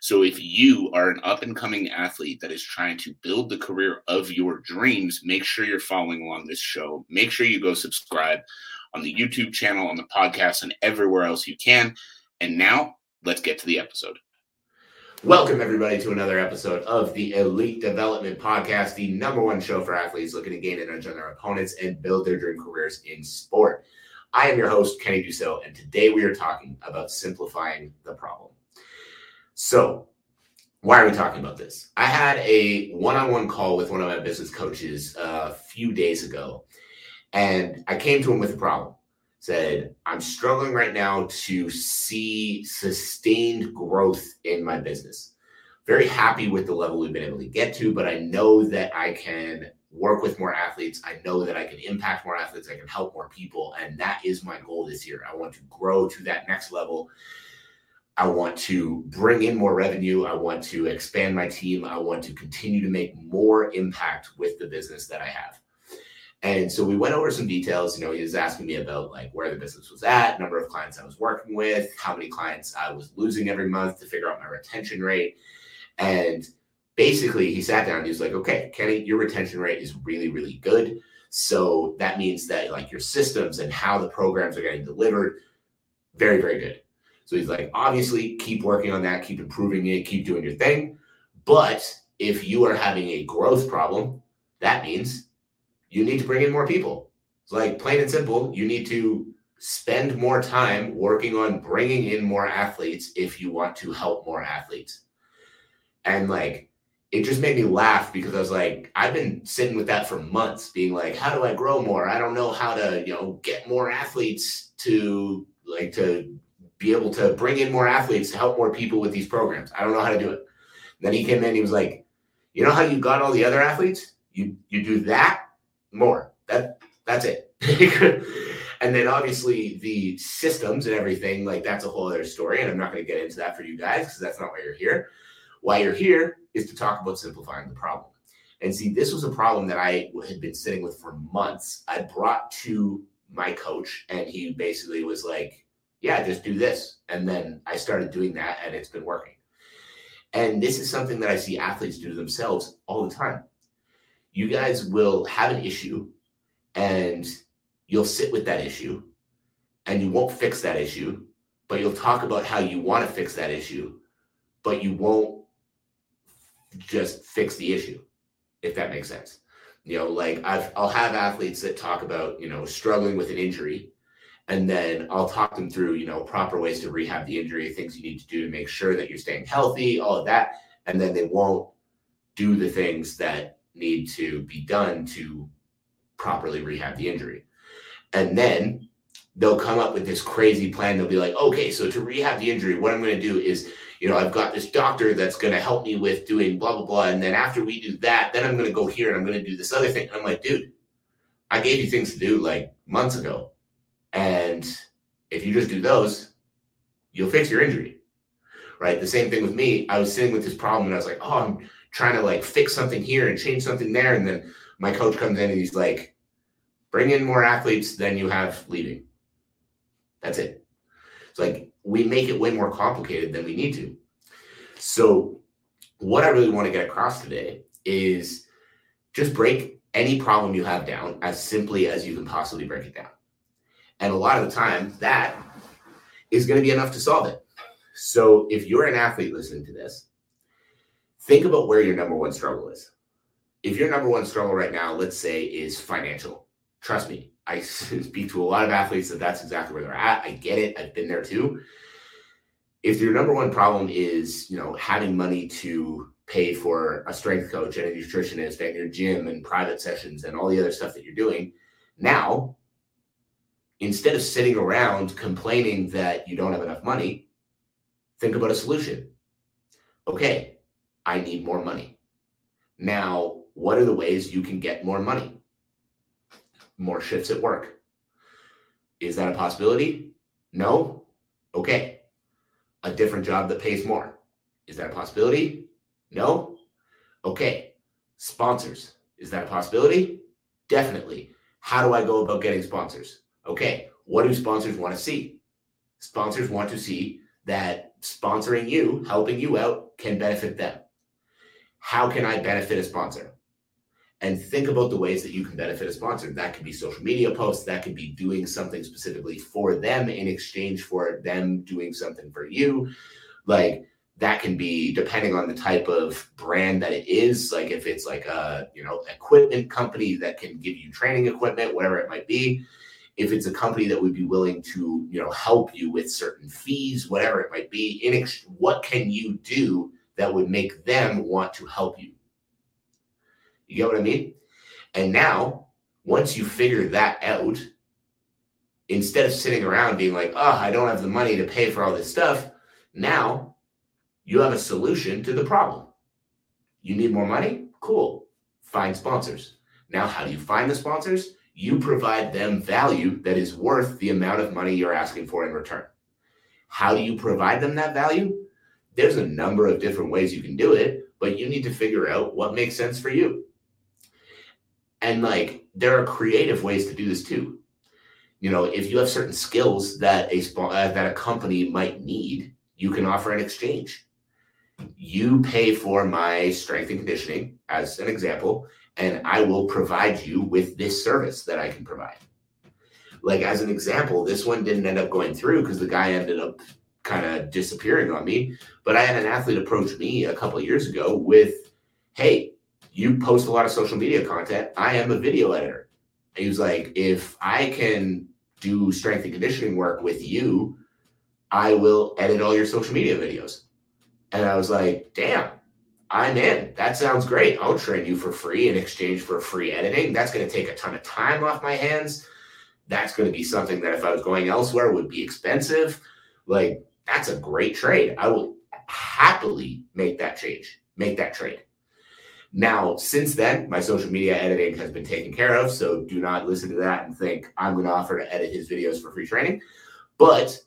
So if you are an up and coming athlete that is trying to build the career of your dreams, make sure you're following along this show. Make sure you go subscribe on the YouTube channel, on the podcast, and everywhere else you can. And now let's get to the episode. Welcome, everybody, to another episode of the Elite Development Podcast, the number one show for athletes looking to gain an edge on their opponents and build their dream careers in sport. I am your host, Kenny Dusseault, and today we are talking about simplifying the problem. So, why are we talking about this? I had a one on one call with one of my business coaches uh, a few days ago, and I came to him with a problem. Said, I'm struggling right now to see sustained growth in my business. Very happy with the level we've been able to get to, but I know that I can work with more athletes. I know that I can impact more athletes. I can help more people. And that is my goal this year. I want to grow to that next level I want to bring in more revenue. I want to expand my team. I want to continue to make more impact with the business that I have. And so we went over some details. You know, he was asking me about like where the business was at, number of clients I was working with, how many clients I was losing every month to figure out my retention rate. And basically, he sat down and he was like, okay, Kenny, your retention rate is really, really good. So that means that like your systems and how the programs are getting delivered, very, very good. So he's like, obviously, keep working on that, keep improving it, keep doing your thing. But if you are having a growth problem, that means you need to bring in more people. It's like plain and simple, you need to spend more time working on bringing in more athletes if you want to help more athletes. And like, it just made me laugh because I was like, I've been sitting with that for months, being like, how do I grow more? I don't know how to, you know, get more athletes to like to be able to bring in more athletes to help more people with these programs. I don't know how to do it. Then he came in, he was like, you know how you got all the other athletes? You you do that more. That that's it. and then obviously the systems and everything, like that's a whole other story. And I'm not going to get into that for you guys because that's not why you're here. Why you're here is to talk about simplifying the problem. And see, this was a problem that I had been sitting with for months. I brought to my coach, and he basically was like, yeah, just do this. And then I started doing that and it's been working. And this is something that I see athletes do themselves all the time. You guys will have an issue and you'll sit with that issue and you won't fix that issue, but you'll talk about how you want to fix that issue, but you won't just fix the issue, if that makes sense. You know, like I've, I'll have athletes that talk about, you know, struggling with an injury and then I'll talk them through, you know, proper ways to rehab the injury, things you need to do to make sure that you're staying healthy, all of that. And then they won't do the things that need to be done to properly rehab the injury. And then they'll come up with this crazy plan. They'll be like, okay, so to rehab the injury, what I'm going to do is, you know, I've got this doctor that's going to help me with doing blah, blah, blah. And then after we do that, then I'm going to go here and I'm going to do this other thing. And I'm like, dude, I gave you things to do like months ago and if you just do those, you'll fix your injury. Right. The same thing with me. I was sitting with this problem and I was like, oh, I'm trying to like fix something here and change something there. And then my coach comes in and he's like, bring in more athletes than you have leaving. That's it. It's like we make it way more complicated than we need to. So, what I really want to get across today is just break any problem you have down as simply as you can possibly break it down. And a lot of the time, that is going to be enough to solve it. So if you're an athlete listening to this, think about where your number one struggle is. If your number one struggle right now, let's say, is financial, trust me, I speak to a lot of athletes that that's exactly where they're at. I get it. I've been there too. If your number one problem is, you know, having money to pay for a strength coach and a nutritionist and your gym and private sessions and all the other stuff that you're doing, now instead of sitting around complaining that you don't have enough money, think about a solution. Okay, I need more money. Now, what are the ways you can get more money? more shifts at work. Is that a possibility? No? Okay. A different job that pays more. Is that a possibility? No? Okay. Sponsors. Is that a possibility? Definitely. How do I go about getting sponsors? Okay. What do sponsors want to see? Sponsors want to see that sponsoring you, helping you out, can benefit them. How can I benefit a sponsor? and think about the ways that you can benefit a sponsor. That could be social media posts, that could be doing something specifically for them in exchange for them doing something for you. Like that can be depending on the type of brand that it is. Like if it's like a, you know, equipment company that can give you training equipment, whatever it might be. If it's a company that would be willing to, you know, help you with certain fees, whatever it might be, in ex- what can you do that would make them want to help you? You get what I mean? And now, once you figure that out, instead of sitting around being like, oh, I don't have the money to pay for all this stuff, now you have a solution to the problem. You need more money? Cool. Find sponsors. Now, how do you find the sponsors? You provide them value that is worth the amount of money you're asking for in return. How do you provide them that value? There's a number of different ways you can do it, but you need to figure out what makes sense for you. And like there are creative ways to do this too. You know, if you have certain skills that a uh, that a company might need, you can offer an exchange. You pay for my strength and conditioning as an example, and I will provide you with this service that I can provide. Like as an example, this one didn't end up going through because the guy ended up kind of disappearing on me. But I had an athlete approach me a couple years ago with, "Hey, you post a lot of social media content. I am a video editor. And he was like, if I can do strength and conditioning work with you, I will edit all your social media videos. And I was like, damn, I'm in. That sounds great. I'll train you for free in exchange for free editing. That's going to take a ton of time off my hands. That's going to be something that if I was going elsewhere would be expensive. Like, that's a great trade. I will happily make that change, make that trade. Now, since then, my social media editing has been taken care of. So do not listen to that and think I'm going to offer to edit his videos for free training. But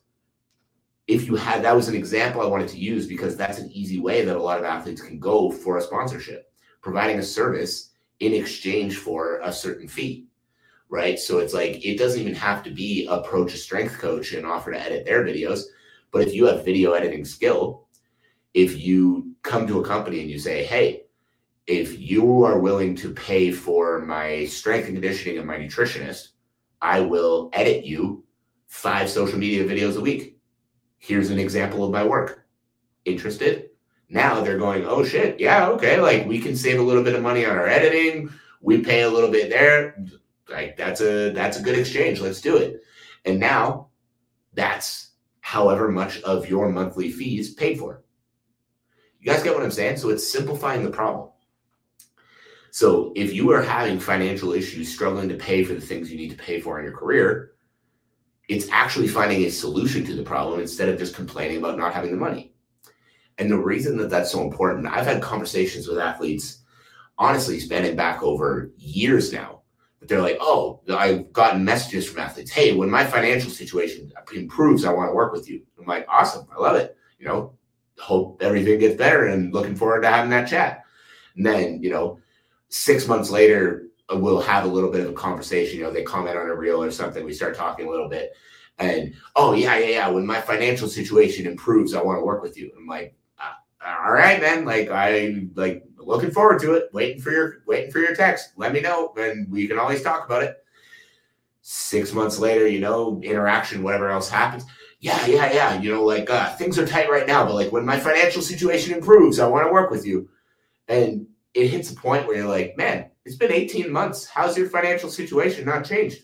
if you had that was an example I wanted to use because that's an easy way that a lot of athletes can go for a sponsorship, providing a service in exchange for a certain fee. Right. So it's like it doesn't even have to be approach a strength coach and offer to edit their videos. But if you have video editing skill, if you come to a company and you say, hey, if you are willing to pay for my strength and conditioning and my nutritionist, I will edit you five social media videos a week. Here's an example of my work. Interested? Now they're going, oh shit, yeah, okay, like we can save a little bit of money on our editing. We pay a little bit there. Like that's a that's a good exchange. Let's do it. And now that's however much of your monthly fees paid for. You guys get what I'm saying? So it's simplifying the problem. So if you are having financial issues, struggling to pay for the things you need to pay for in your career, it's actually finding a solution to the problem instead of just complaining about not having the money. And the reason that that's so important, I've had conversations with athletes, honestly, spanning back over years now, that they're like, oh, I've gotten messages from athletes, hey, when my financial situation improves, I want to work with you. I'm like, awesome, I love it. You know, hope everything gets better and looking forward to having that chat. And then, you know, six months later, we'll have a little bit of a conversation. You know, they comment on a reel or something. We start talking a little bit, and oh yeah, yeah, yeah. When my financial situation improves, I want to work with you. I'm like, uh, all right, man. Like I like looking forward to it. Waiting for your waiting for your text. Let me know, and we can always talk about it. Six months later, you know, interaction, whatever else happens. Yeah, yeah, yeah. You know, like uh, things are tight right now, but like when my financial situation improves, I want to work with you. And it hits a point where you're like, man, it's been 18 months. How's your financial situation not changed?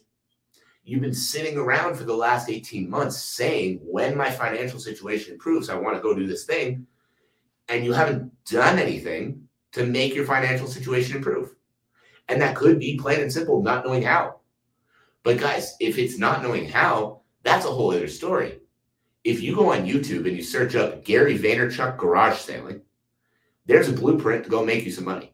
You've been sitting around for the last 18 months saying, when my financial situation improves, I want to go do this thing. And you haven't done anything to make your financial situation improve. And that could be plain and simple, not knowing how. But guys, if it's not knowing how, that's a whole other story. If you go on YouTube and you search up Gary Vaynerchuk garage sailing, there's a blueprint to go make you some money.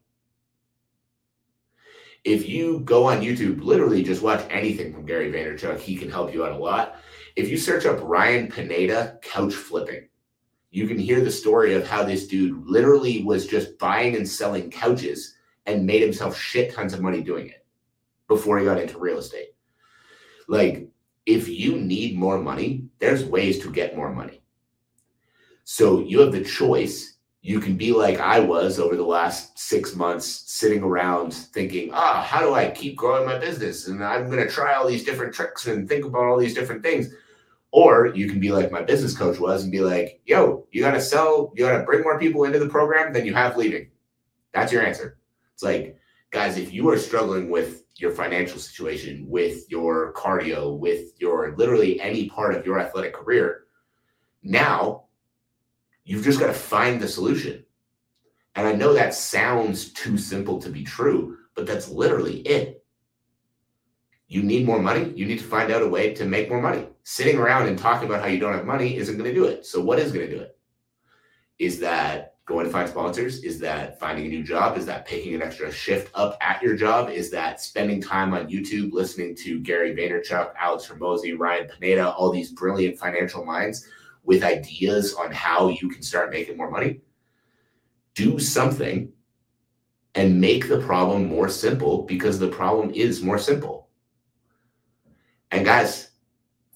If you go on YouTube, literally just watch anything from Gary Vaynerchuk, he can help you out a lot. If you search up Ryan Pineda couch flipping, you can hear the story of how this dude literally was just buying and selling couches and made himself shit tons of money doing it before he got into real estate. Like, if you need more money, there's ways to get more money. So you have the choice. You can be like I was over the last six months, sitting around thinking, ah, how do I keep growing my business? And I'm going to try all these different tricks and think about all these different things. Or you can be like my business coach was and be like, yo, you got to sell, you got to bring more people into the program than you have leaving. That's your answer. It's like, guys, if you are struggling with your financial situation, with your cardio, with your literally any part of your athletic career, now you've just got to find the solution. And I know that sounds too simple to be true, but that's literally it you need more money, you need to find out a way to make more money. Sitting around and talking about how you don't have money isn't going to do it. So, what is going to do it? Is that going to find sponsors? Is that finding a new job? Is that picking an extra shift up at your job? Is that spending time on YouTube listening to Gary Vaynerchuk, Alex Hormozi, Ryan Pineda, all these brilliant financial minds with ideas on how you can start making more money? Do something and make the problem more simple because the problem is more simple and guys,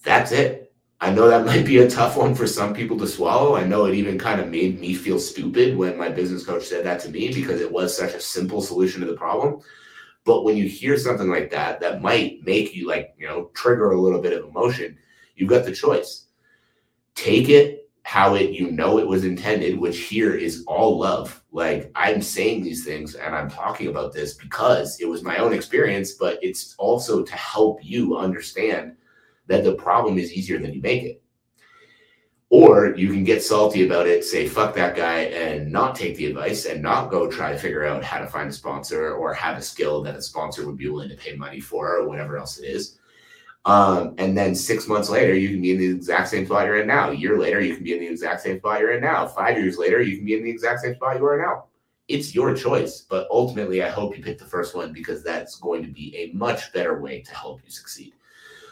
that's it. I know that might be a tough one for some people to swallow. I know it even kind of made me feel stupid when my business coach said that to me because it was such a simple solution to the problem. But when you hear something like that, that might make you like, you know, trigger a little bit of emotion, you've got the choice. Take it how it you know it was intended, which here is all love. Like I'm saying these things and I'm talking about this because it was my own experience, but it's also to help you understand that the problem is easier than you make it. Or you can get salty about it, say fuck that guy, and not take the advice and not go try to figure out how to find a sponsor or have a skill that a sponsor would be willing to pay money for or whatever else it is um, and then six months later, you can be in the exact same spot you're in now. A year later, you can be in the exact same spot you're in now. Five years later, you can be in the exact same spot you are now. It's your choice. But ultimately, I hope you pick the first one because that's going to be a much better way to help you succeed.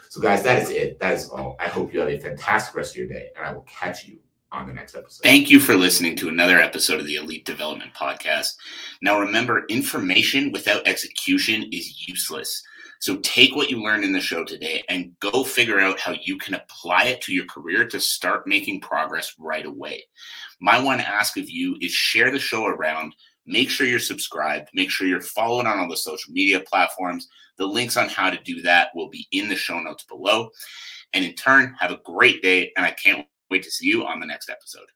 So, guys, that is it. That is all. I hope you have a fantastic rest of your day, and I will catch you on the next episode. Thank you for listening to another episode of the Elite Development Podcast. Now, remember, information without execution is useless. So take what you learned in the show today and go figure out how you can apply it to your career to start making progress right away. My one ask of you is share the show around. Make sure you're subscribed. Make sure you're following on all the social media platforms. The links on how to do that will be in the show notes below. And in turn, have a great day. And I can't wait to see you on the next episode.